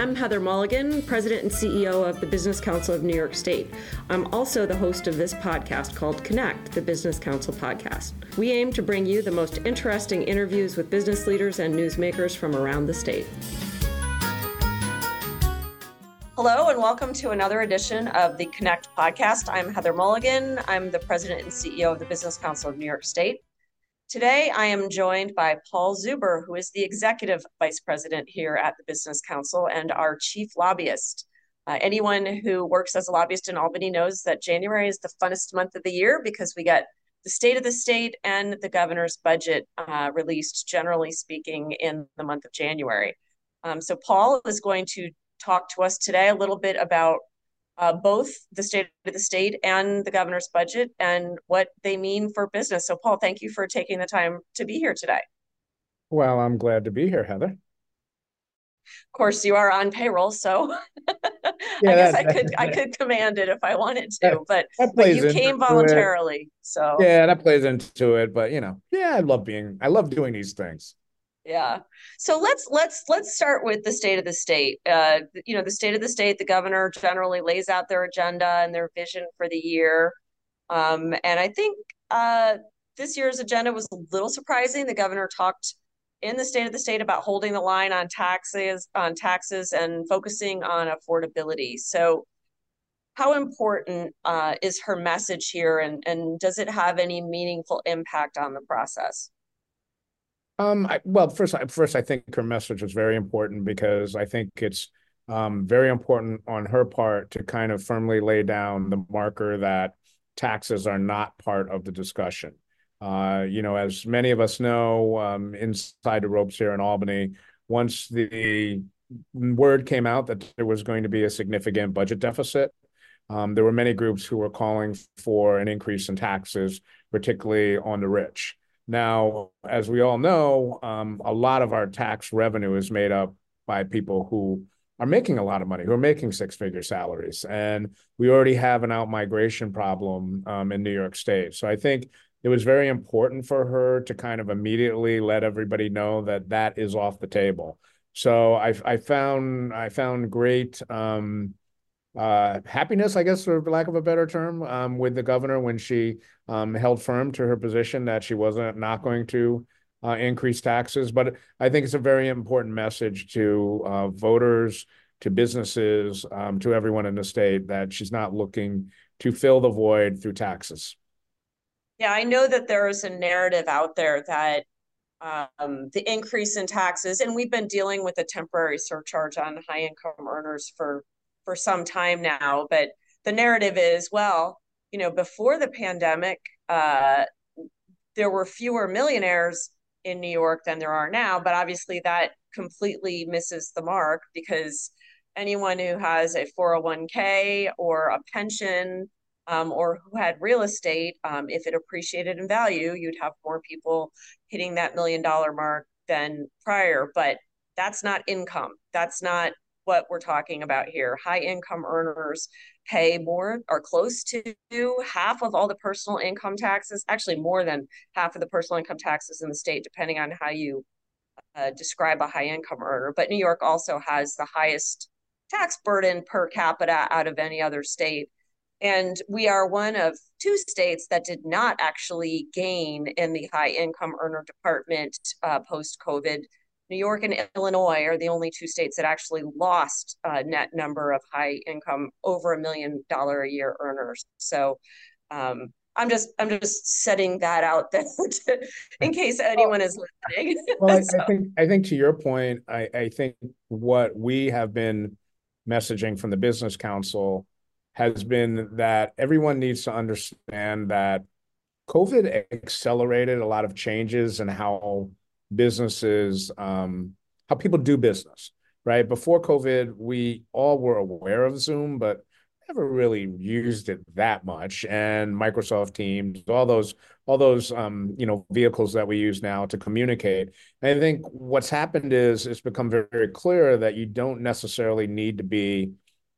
am Heather Mulligan, President and CEO of the Business Council of New York State. I'm also the host of this podcast called Connect, the Business Council podcast. We aim to bring you the most interesting interviews with business leaders and newsmakers from around the state. Hello, and welcome to another edition of the Connect podcast. I'm Heather Mulligan. I'm the president and CEO of the Business Council of New York State. Today, I am joined by Paul Zuber, who is the executive vice president here at the Business Council and our chief lobbyist. Uh, anyone who works as a lobbyist in Albany knows that January is the funnest month of the year because we get the state of the state and the governor's budget uh, released, generally speaking, in the month of January. Um, so, Paul is going to talk to us today a little bit about uh, both the state of the state and the governor's budget and what they mean for business. So, Paul, thank you for taking the time to be here today. Well, I'm glad to be here, Heather. Of course, you are on payroll, so yeah, I guess I could I could command it if I wanted to, but, but you came voluntarily, it. so yeah, that plays into it. But you know, yeah, I love being I love doing these things yeah. So let's let's let's start with the state of the state. Uh, you know the state of the state the governor generally lays out their agenda and their vision for the year. Um, and i think uh, this year's agenda was a little surprising. The governor talked in the state of the state about holding the line on taxes on taxes and focusing on affordability. So how important uh, is her message here and, and does it have any meaningful impact on the process um, I, well, first, first, I think her message was very important because I think it's um, very important on her part to kind of firmly lay down the marker that taxes are not part of the discussion. Uh, you know, as many of us know, um, inside the ropes here in Albany, once the word came out that there was going to be a significant budget deficit, um, there were many groups who were calling for an increase in taxes, particularly on the rich. Now, as we all know, um, a lot of our tax revenue is made up by people who are making a lot of money, who are making six figure salaries. And we already have an out migration problem um, in New York State. So I think it was very important for her to kind of immediately let everybody know that that is off the table. So I, I found I found great um, uh, happiness, I guess, for lack of a better term, um, with the governor when she um, held firm to her position that she wasn't not going to uh, increase taxes. But I think it's a very important message to uh, voters, to businesses, um, to everyone in the state that she's not looking to fill the void through taxes. Yeah, I know that there is a narrative out there that um, the increase in taxes, and we've been dealing with a temporary surcharge on high income earners for for some time now. But the narrative is, well, you know, before the pandemic, uh, there were fewer millionaires in New York than there are now. But obviously, that completely misses the mark because anyone who has a 401k or a pension um, or who had real estate, um, if it appreciated in value, you'd have more people hitting that million dollar mark than prior. But that's not income. That's not what we're talking about here. High income earners pay more or close to half of all the personal income taxes, actually, more than half of the personal income taxes in the state, depending on how you uh, describe a high income earner. But New York also has the highest tax burden per capita out of any other state. And we are one of two states that did not actually gain in the high income earner department uh, post COVID New York and Illinois are the only two states that actually lost a net number of high income over a million dollar a year earners. So um, I'm just I'm just setting that out there to, in case anyone is listening. Well, I, so. I, think I think to your point, I, I think what we have been messaging from the Business Council has been that everyone needs to understand that COVID accelerated a lot of changes in how businesses, um, how people do business, right? Before COVID, we all were aware of Zoom, but never really used it that much. And Microsoft Teams, all those, all those, um, you know, vehicles that we use now to communicate. And I think what's happened is it's become very, very clear that you don't necessarily need to be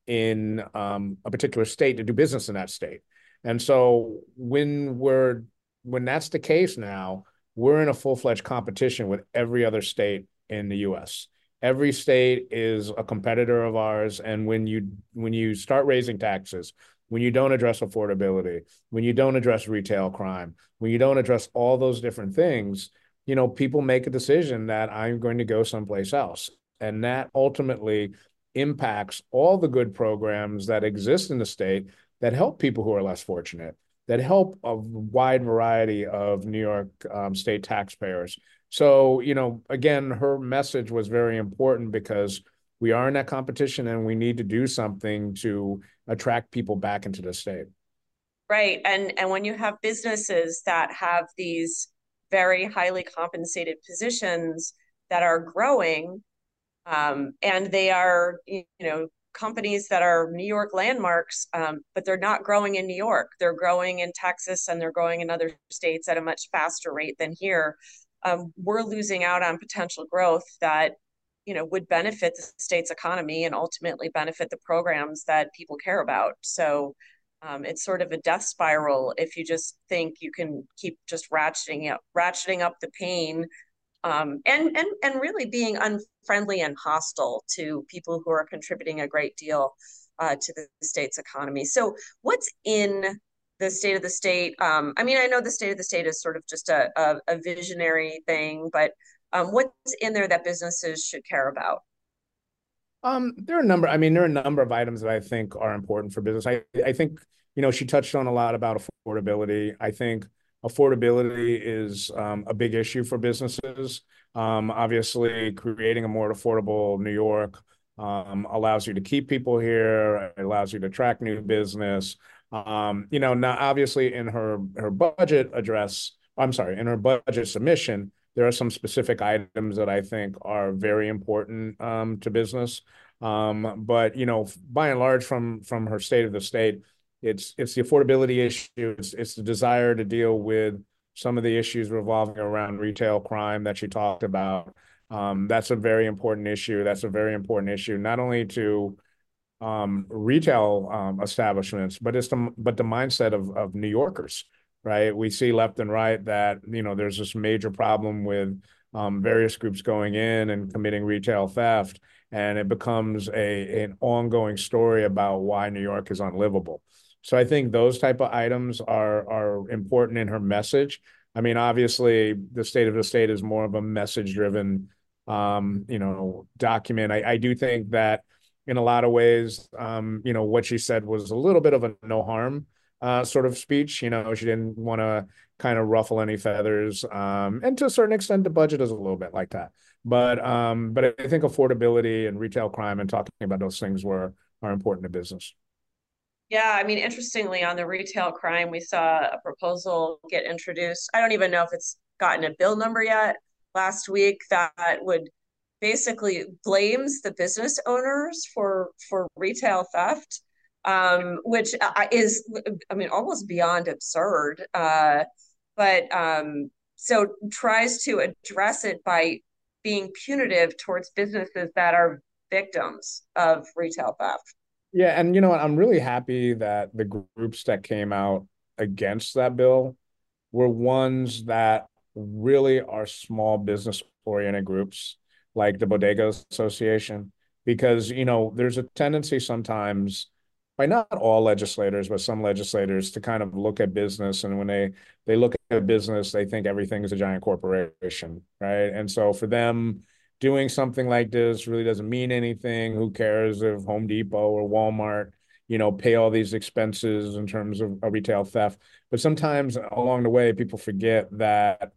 in um, a particular state to do business in that state. And so when we're when that's the case now, we're in a full fledged competition with every other state in the US. every state is a competitor of ours and when you when you start raising taxes when you don't address affordability when you don't address retail crime when you don't address all those different things you know people make a decision that i'm going to go someplace else and that ultimately impacts all the good programs that exist in the state that help people who are less fortunate that help a wide variety of new york um, state taxpayers so, you know, again, her message was very important because we are in that competition and we need to do something to attract people back into the state. Right. And and when you have businesses that have these very highly compensated positions that are growing, um, and they are, you know, companies that are New York landmarks, um, but they're not growing in New York. They're growing in Texas and they're growing in other states at a much faster rate than here um, we're losing out on potential growth that you know would benefit the state's economy and ultimately benefit the programs that people care about so um, it's sort of a death spiral if you just think you can keep just ratcheting up ratcheting up the pain um, and and and really being unfriendly and hostile to people who are contributing a great deal uh, to the state's economy so what's in the state of the state. Um, I mean, I know the state of the state is sort of just a, a, a visionary thing, but um, what's in there that businesses should care about? Um, there are a number. I mean, there are a number of items that I think are important for business. I I think you know she touched on a lot about affordability. I think affordability is um, a big issue for businesses. Um, obviously, creating a more affordable New York um, allows you to keep people here. It allows you to attract new business. Um, you know, now obviously in her her budget address, I'm sorry, in her budget submission, there are some specific items that I think are very important um, to business. Um, but you know, by and large, from from her state of the state, it's it's the affordability issue. It's it's the desire to deal with some of the issues revolving around retail crime that you talked about. Um, that's a very important issue. That's a very important issue, not only to um, retail um, establishments, but the but the mindset of New Yorkers, right? We see left and right that you know there's this major problem with various groups going in and committing retail theft, and it becomes a an ongoing story about why New York is unlivable. So I think those type of items are are important in her message. I mean, obviously, the state of the state is more of a message driven, um, you know, document. I, I do think that in a lot of ways. Um, you know, what she said was a little bit of a no harm uh, sort of speech. You know, she didn't want to kind of ruffle any feathers. Um, and to a certain extent, the budget is a little bit like that. But um, but I think affordability and retail crime and talking about those things were are important to business. Yeah, I mean, interestingly, on the retail crime, we saw a proposal get introduced. I don't even know if it's gotten a bill number yet last week that would basically blames the business owners for for retail theft um, which is i mean almost beyond absurd uh, but um, so tries to address it by being punitive towards businesses that are victims of retail theft yeah and you know what i'm really happy that the groups that came out against that bill were ones that really are small business oriented groups like the Bodega Association, because you know there's a tendency sometimes by not all legislators, but some legislators to kind of look at business, and when they they look at business, they think everything is a giant corporation, right? And so for them, doing something like this really doesn't mean anything. Who cares if Home Depot or Walmart, you know, pay all these expenses in terms of, of retail theft? But sometimes along the way, people forget that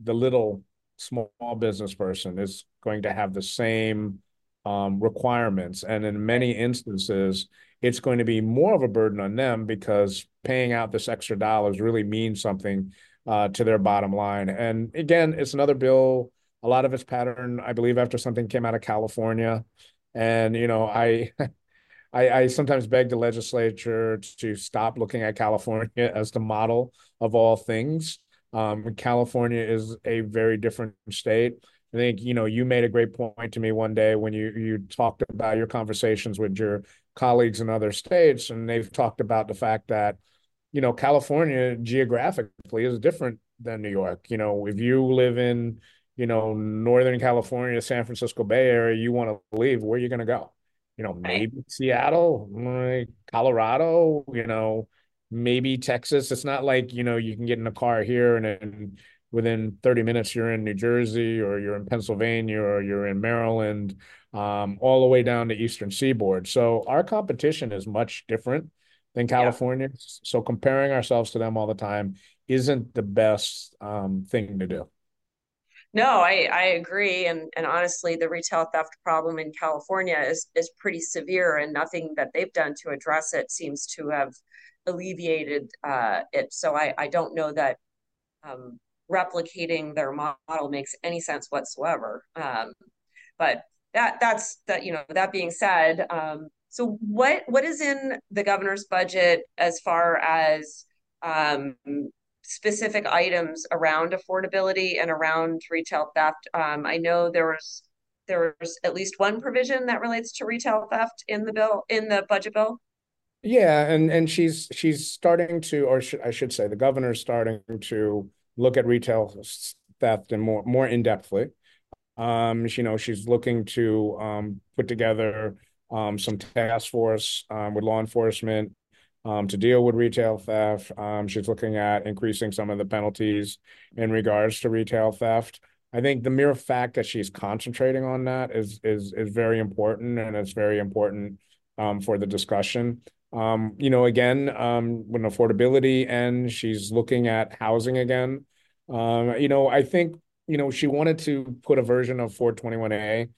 the little small business person is going to have the same um, requirements. And in many instances, it's going to be more of a burden on them because paying out this extra dollars really means something uh, to their bottom line. And again, it's another bill. A lot of its pattern, I believe, after something came out of California. And, you know, I. I, I, sometimes beg the legislature to stop looking at California as the model of all things. Um, California is a very different state. I think you know you made a great point to me one day when you you talked about your conversations with your colleagues in other states, and they've talked about the fact that you know California geographically is different than New York. You know, if you live in you know, Northern California, San Francisco Bay Area, you want to leave, where are you going to go? You know, maybe Seattle, Colorado, you know, maybe Texas. It's not like, you know, you can get in a car here and, and within 30 minutes you're in New Jersey or you're in Pennsylvania or you're in Maryland, um, all the way down to Eastern Seaboard. So our competition is much different than California. Yeah. So comparing ourselves to them all the time isn't the best um, thing to do. No, I, I agree. And and honestly, the retail theft problem in California is is pretty severe and nothing that they've done to address it seems to have alleviated uh, it. So I, I don't know that um, replicating their model makes any sense whatsoever. Um, but that that's that you know that being said, um, so what what is in the governor's budget as far as um, specific items around affordability and around retail theft? Um, I know there was there's at least one provision that relates to retail theft in the bill in the budget bill. Yeah, and and she's she's starting to, or sh- I should say, the governor's starting to look at retail theft and more more in depthly. Um, you know, she's looking to um, put together um, some task force um, with law enforcement um, to deal with retail theft. Um, she's looking at increasing some of the penalties in regards to retail theft. I think the mere fact that she's concentrating on that is is is very important, and it's very important um, for the discussion. Um, you know, again, um, when affordability ends, she's looking at housing again. Um, you know, I think you know she wanted to put a version of 421A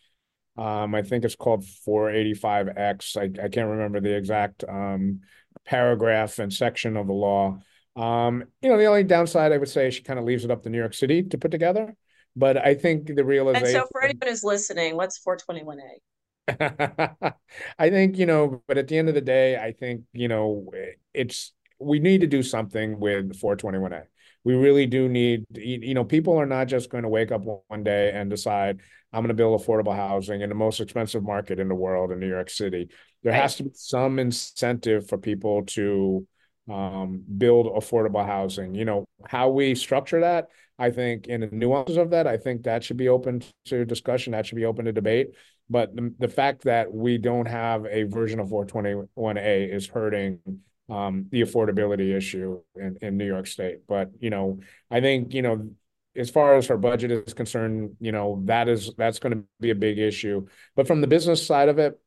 um, I think it's called 485X. I, I can't remember the exact um, paragraph and section of the law. Um, you know, the only downside I would say she kind of leaves it up to New York City to put together. But I think the realization. And so, for anyone who's listening, what's 421A? I think, you know, but at the end of the day, I think, you know, it's we need to do something with 421A. We really do need, you know, people are not just going to wake up one day and decide, I'm going to build affordable housing in the most expensive market in the world in New York City. There right. has to be some incentive for people to um, build affordable housing. You know, how we structure that, I think, in the nuances of that, I think that should be open to discussion. That should be open to debate. But the, the fact that we don't have a version of 421A is hurting um, the affordability issue in, in New York State. But, you know, I think, you know, as far as her budget is concerned, you know, that is that's going to be a big issue. But from the business side of it,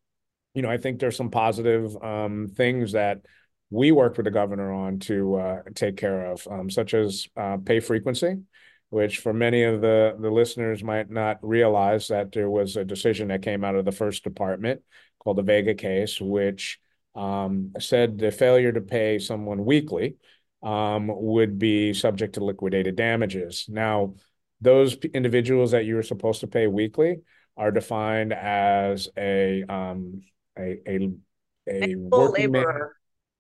you know, I think there's some positive um, things that we worked with the governor on to uh, take care of, um, such as uh, pay frequency, which for many of the the listeners might not realize that there was a decision that came out of the first department called the Vega case, which um, said the failure to pay someone weekly um, would be subject to liquidated damages. Now, those individuals that you were supposed to pay weekly are defined as a um, a a a working laborer. Man,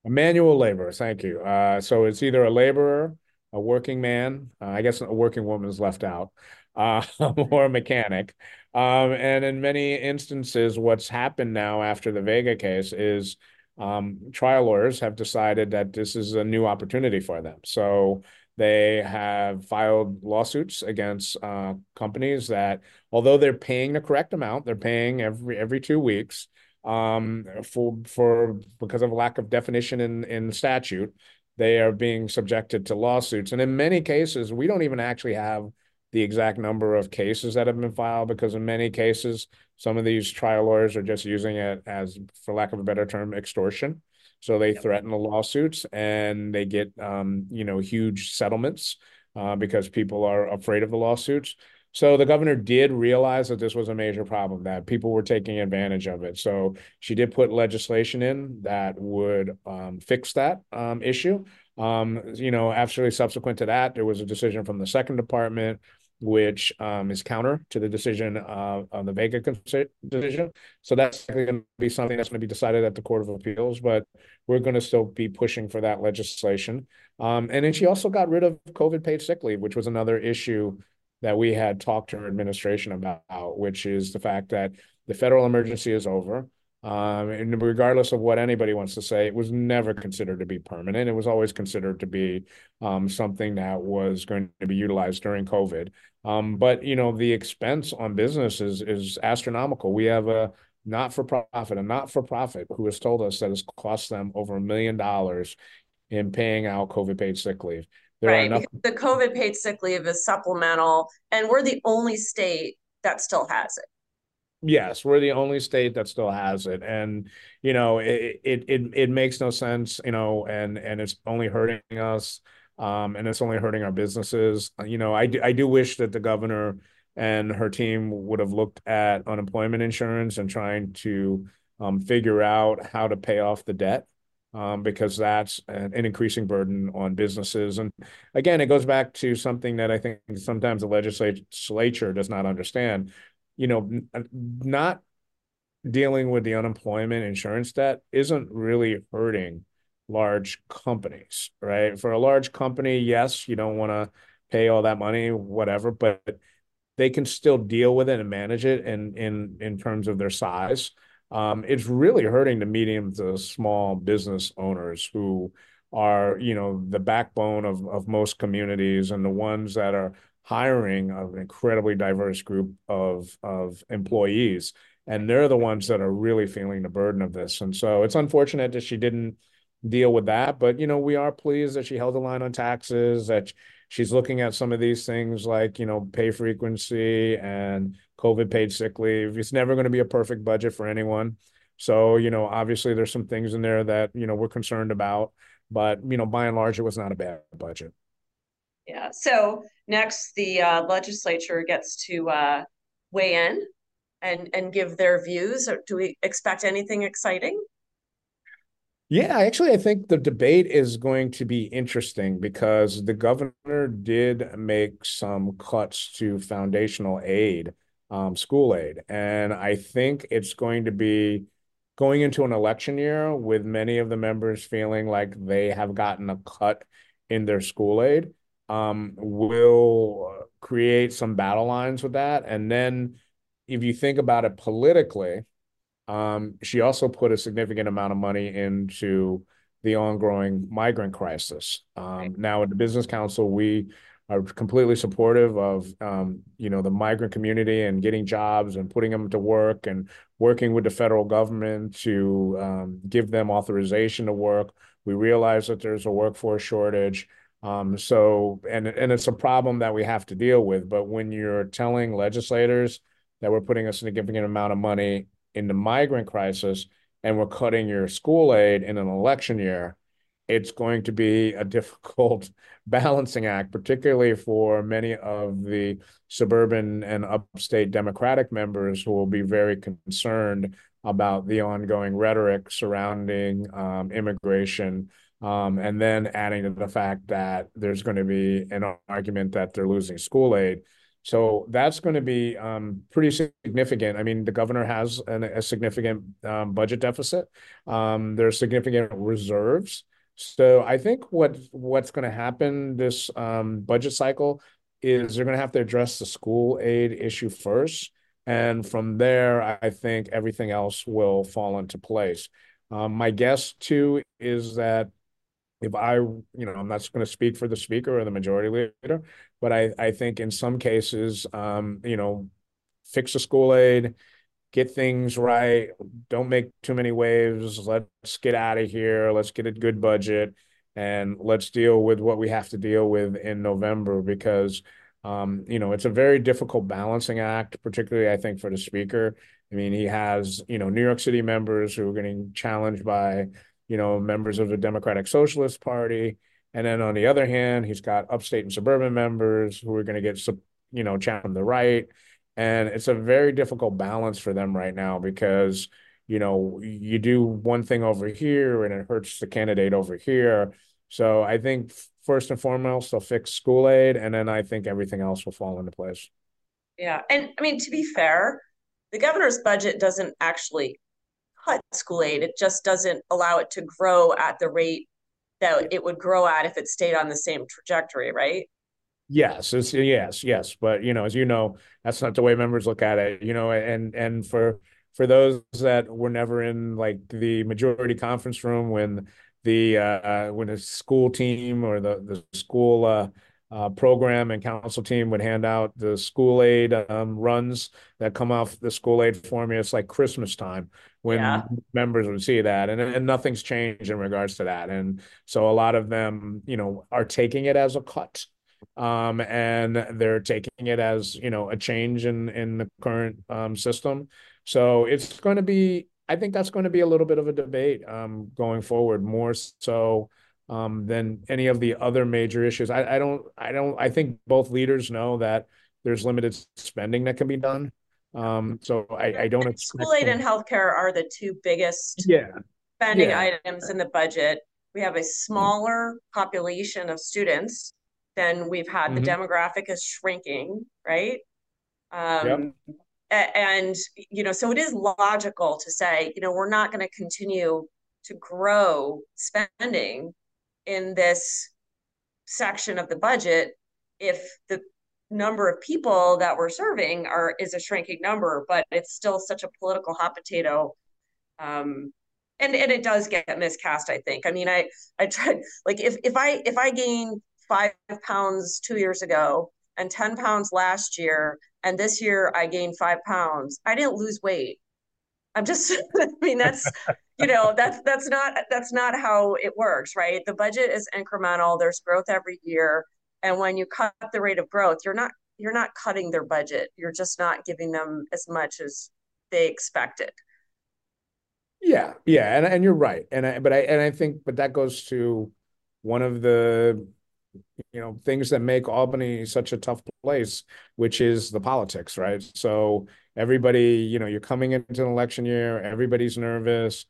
a manual laborer. Thank you. Uh, so it's either a laborer, a working man. Uh, I guess a working woman is left out, uh, or a mechanic. Um, and in many instances, what's happened now after the Vega case is um, trial lawyers have decided that this is a new opportunity for them. So they have filed lawsuits against uh, companies that, although they're paying the correct amount, they're paying every every two weeks um, for for because of lack of definition in in statute. They are being subjected to lawsuits, and in many cases, we don't even actually have the exact number of cases that have been filed because in many cases some of these trial lawyers are just using it as for lack of a better term extortion so they yep. threaten the lawsuits and they get um, you know huge settlements uh, because people are afraid of the lawsuits so the governor did realize that this was a major problem that people were taking advantage of it so she did put legislation in that would um, fix that um, issue um, you know, actually subsequent to that, there was a decision from the second department which um, is counter to the decision uh, on the Vega decision. So that's going to be something that's going to be decided at the Court of Appeals, but we're going to still be pushing for that legislation. Um, and then she also got rid of COVID paid sick leave, which was another issue that we had talked to her administration about, which is the fact that the federal emergency is over. Um, and regardless of what anybody wants to say, it was never considered to be permanent. It was always considered to be um, something that was going to be utilized during COVID. Um, but you know, the expense on business is is astronomical. We have a not for profit, a not for profit, who has told us that it's cost them over a million dollars in paying out COVID paid sick leave. There right. Enough- the COVID paid sick leave is supplemental, and we're the only state that still has it. Yes, we're the only state that still has it, and you know it it it, it makes no sense, you know, and and it's only hurting us, um, and it's only hurting our businesses. You know, I do, I do wish that the governor and her team would have looked at unemployment insurance and trying to um, figure out how to pay off the debt um, because that's an, an, increasing burden on businesses. And again, it goes back to something that I think sometimes the legislature does not understand. You know, not dealing with the unemployment insurance debt isn't really hurting large companies, right? For a large company, yes, you don't want to pay all that money, whatever, but they can still deal with it and manage it in in in terms of their size um, it's really hurting the medium to small business owners who are, you know, the backbone of, of most communities and the ones that are hiring an incredibly diverse group of, of employees. And they're the ones that are really feeling the burden of this. And so it's unfortunate that she didn't deal with that. But, you know, we are pleased that she held the line on taxes, that she's looking at some of these things like, you know, pay frequency and COVID paid sick leave. It's never going to be a perfect budget for anyone. So, you know, obviously there's some things in there that, you know, we're concerned about, but, you know, by and large, it was not a bad budget. Yeah. So next, the uh, legislature gets to uh, weigh in and and give their views. Do we expect anything exciting? Yeah, actually, I think the debate is going to be interesting because the governor did make some cuts to foundational aid um, school aid. And I think it's going to be going into an election year with many of the members feeling like they have gotten a cut in their school aid um, will create some battle lines with that. And then if you think about it politically, um, she also put a significant amount of money into the ongoing migrant crisis. Um. Now, at the Business Council, we are completely supportive of um, you know the migrant community and getting jobs and putting them to work and working with the federal government to um, give them authorization to work. We realize that there's a workforce shortage. Um, so and and it's a problem that we have to deal with. But when you're telling legislators that we're putting a significant amount of money in the migrant crisis and we're cutting your school aid in an election year, it's going to be a difficult balancing act, particularly for many of the suburban and upstate Democratic members who will be very concerned about the ongoing rhetoric surrounding um, immigration. Um, and then adding to the fact that there's going to be an argument that they're losing school aid. So that's going to be um, pretty significant. I mean, the governor has an, a significant um, budget deficit. Um, are significant reserves. So I think what what's going to happen this um, budget cycle is they're going to have to address the school aid issue first, and from there, I think everything else will fall into place. Um, my guess too is that if I, you know, I'm not going to speak for the speaker or the majority leader, but I I think in some cases, um, you know, fix the school aid get things right. Don't make too many waves. Let's get out of here. Let's get a good budget and let's deal with what we have to deal with in November because um, you know, it's a very difficult balancing act, particularly I think for the speaker. I mean, he has, you know, New York City members who are getting challenged by, you know, members of the Democratic Socialist Party. And then on the other hand, he's got upstate and suburban members who are going to get, you know, challenged the right. And it's a very difficult balance for them right now because, you know, you do one thing over here and it hurts the candidate over here. So I think first and foremost, they'll fix school aid, and then I think everything else will fall into place. Yeah. And I mean, to be fair, the governor's budget doesn't actually cut school aid, it just doesn't allow it to grow at the rate that it would grow at if it stayed on the same trajectory, right? Yes, it's yes, yes, but you know, as you know, that's not the way members look at it. You know, and and for for those that were never in like the majority conference room when the uh, when a school team or the the school uh, uh, program and council team would hand out the school aid um, runs that come off the school aid formula. It's like Christmas time when Yeah. members would see that, and and nothing's changed in regards to that. And so a lot of them, you know, are taking it as a cut, um, and they're taking it as you know a change in in the current um, system. So it's going to be. I think that's going to be a little bit of a debate um, going forward, more so um, than any of the other major issues. I, I don't, I don't, I think both leaders know that there's limited spending that can be done. Um, so I, I don't expect School aid and healthcare are the two biggest yeah, spending yeah. items in the budget. We have a smaller population of students than we've had. The Mhm. demographic is shrinking, right? Um, a- and you know, so it is logical to say, you know, we're not going to continue to grow spending in this section of the budget if the number of people that we're serving are is a shrinking number, but it's still such a political hot potato. Um, and and it does get miscast, I think. I mean, I I tried like if if I if I gain five pounds two years ago and 10 pounds last year, and this year I gained five pounds, I didn't lose weight. I'm just I mean that's you know that's that's not that's not how it works, right? The budget is incremental. There's growth every year, and when you cut the rate of growth, you're not you're not cutting their budget. You're just not giving them as much as they expected. Yeah, yeah, and and you're right. And I but I and I think but that goes to one of the you know things that make Albany such a tough place, which is the politics, right? So everybody, you know, you're coming into an election year, everybody's nervous.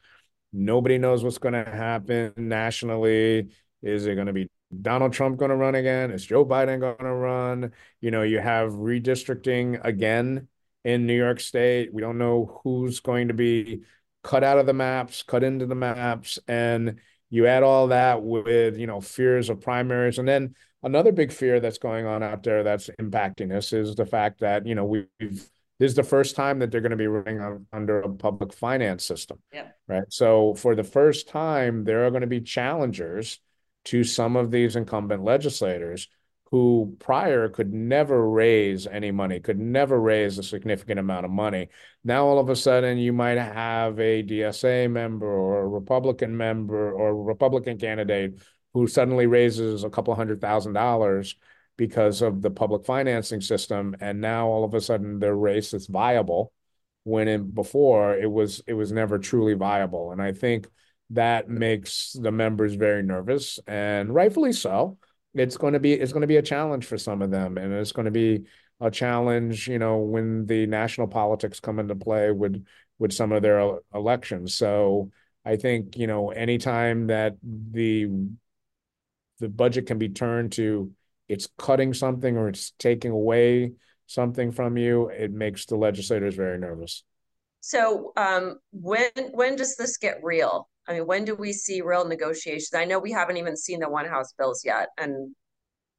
Nobody knows what's going to happen nationally. Is it going to be Donald Trump going to run again? Is Joe Biden going to run? You know, you have redistricting again in New York State. We don't know who's going to be cut out of the maps, cut into the maps, and you add all that with, you know, fears of primaries. And then another big fear that's going on out there that's impacting us is the fact that, you know, we've this is the first time that they're going to be running on, under a public finance system. Yeah. Right. So for the first time, there are going to be challengers to some of these incumbent legislators who prior could never raise any money, could never raise a significant amount of money. Now, all of a sudden, you might have a DSA member or a Republican member or a Republican candidate who suddenly raises a couple hundred thousand dollars because of the public financing system. And now all of a sudden their race is viable when in, before it was it was never truly viable. And I think that makes the members very nervous and rightfully so. It's going to be it's going to be a challenge for some of them, and it's going to be a challenge, you know, when the national politics come into play with with some of their elections. So I think, you know, anytime that the the budget can be turned to it's cutting something or it's taking away something from you, it makes the legislators very nervous. So um, when when does this get real? I mean, when do we see real negotiations? I know we haven't even seen the one house bills yet, and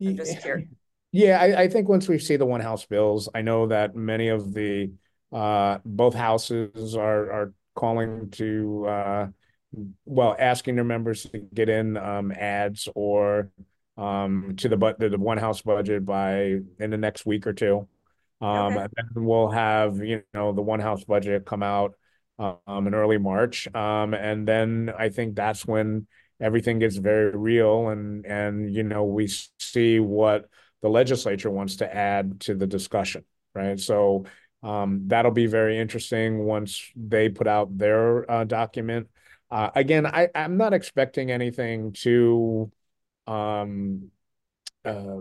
I'm just curious. Yeah, I, I think once we see the one house bills, I know that many of the uh, both houses are are calling to uh, well asking their members to get in um, ads or um, to the but the, the one house budget by in the next week or two. Um, Okay. and then we'll have you know the one house budget come out um, in early March, um, and then I think that's when everything gets very real, and and you know we see what the legislature wants to add to the discussion, right? So um, that'll be very interesting once they put out their uh, document. Uh, again, I, I'm not expecting anything to um uh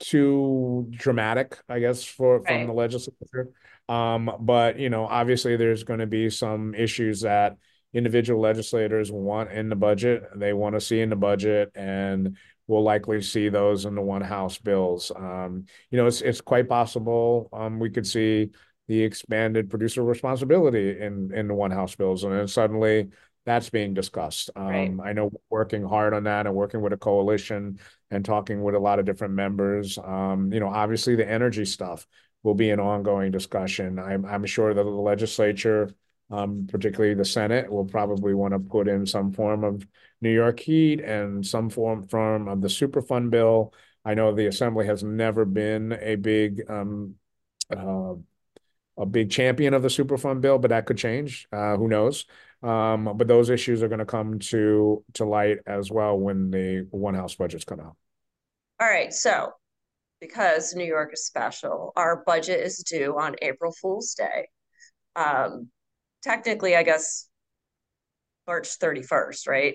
too dramatic, I guess, for from the legislature. Um, but you know, obviously there's going to be some issues that individual legislators want in the budget. They want to see in the budget, and we'll likely see those in the one House bills. Um, you know, it's it's quite possible um we could see the expanded producer responsibility in in the one House bills, and then suddenly that's being discussed. Right. Um, I know working hard on that and working with a coalition and talking with a lot of different members. Um, you know, obviously the energy stuff will be an ongoing discussion. I'm I'm sure that the legislature, um, particularly the Senate, will probably want to put in some form of New York Heat and some form form of the Superfund bill. I know the Assembly has never been a big um, uh, a big champion of the Superfund bill, but that could change. Uh, who knows? Um, but those issues are going to come to to light as well when the one house budgets come out. All right, so because New York is special, our budget is due on April Fool's Day. Um, technically, I guess March 31st, right?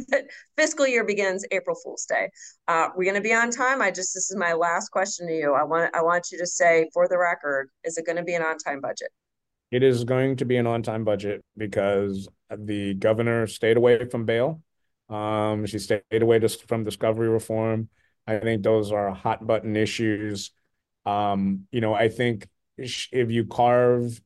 Fiscal year begins April Fool's Day. Uh, we're going to be on time. I just this is my last question to you. I want I want you to say for the record, is it going to be an on-time budget? It is going to be an on-time budget because the governor stayed away from bail. Um, she stayed away from discovery reform. I think those are hot button issues. Um, you know, I think if you carve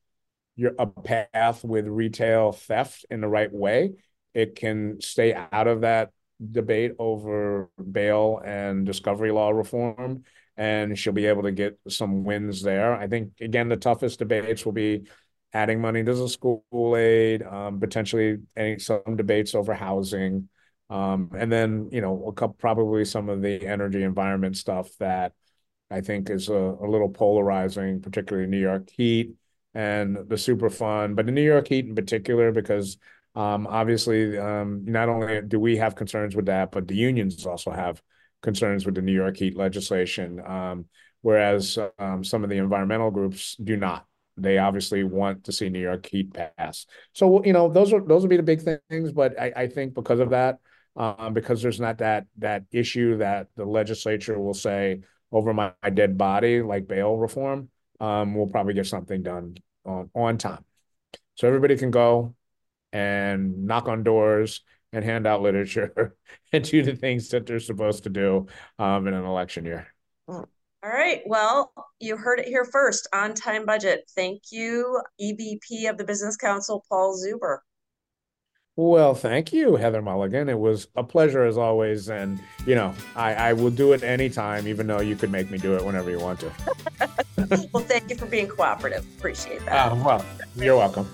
your a path with retail theft in the right way, it can stay out of that debate over bail and discovery law reform, and she'll be able to get some wins there. I think again the toughest debates will be adding money to the school aid, um, potentially any some debates over housing, and then you know probably some of the energy environment stuff that I think is a, little polarizing, particularly New York heat and the Superfund, but the New York Heat in particular, because um, obviously, um, not only do we have concerns with that, but the unions also have concerns with the New York Heat legislation, um, whereas um, some of the environmental groups do not. They obviously want to see New York Heat pass. So you know, those are those will be the big things. But I think because of that, um, because there's not that that issue that the legislature will say over my, my dead body, like bail reform um, we'll probably get something done on, on time. So everybody can go and knock on doors and hand out literature and do the things that they're supposed to do um, in an election year. All right. Well, you heard it here first on time budget. Thank you, EVP of the Business Council, Paul Zuber. Well, thank you, Heather Mulligan. It was a pleasure as always. And, you know, I, I will do it anytime, even though you could make me do it whenever you want to. well, thank you for being cooperative. Appreciate that. Uh, well, you're welcome.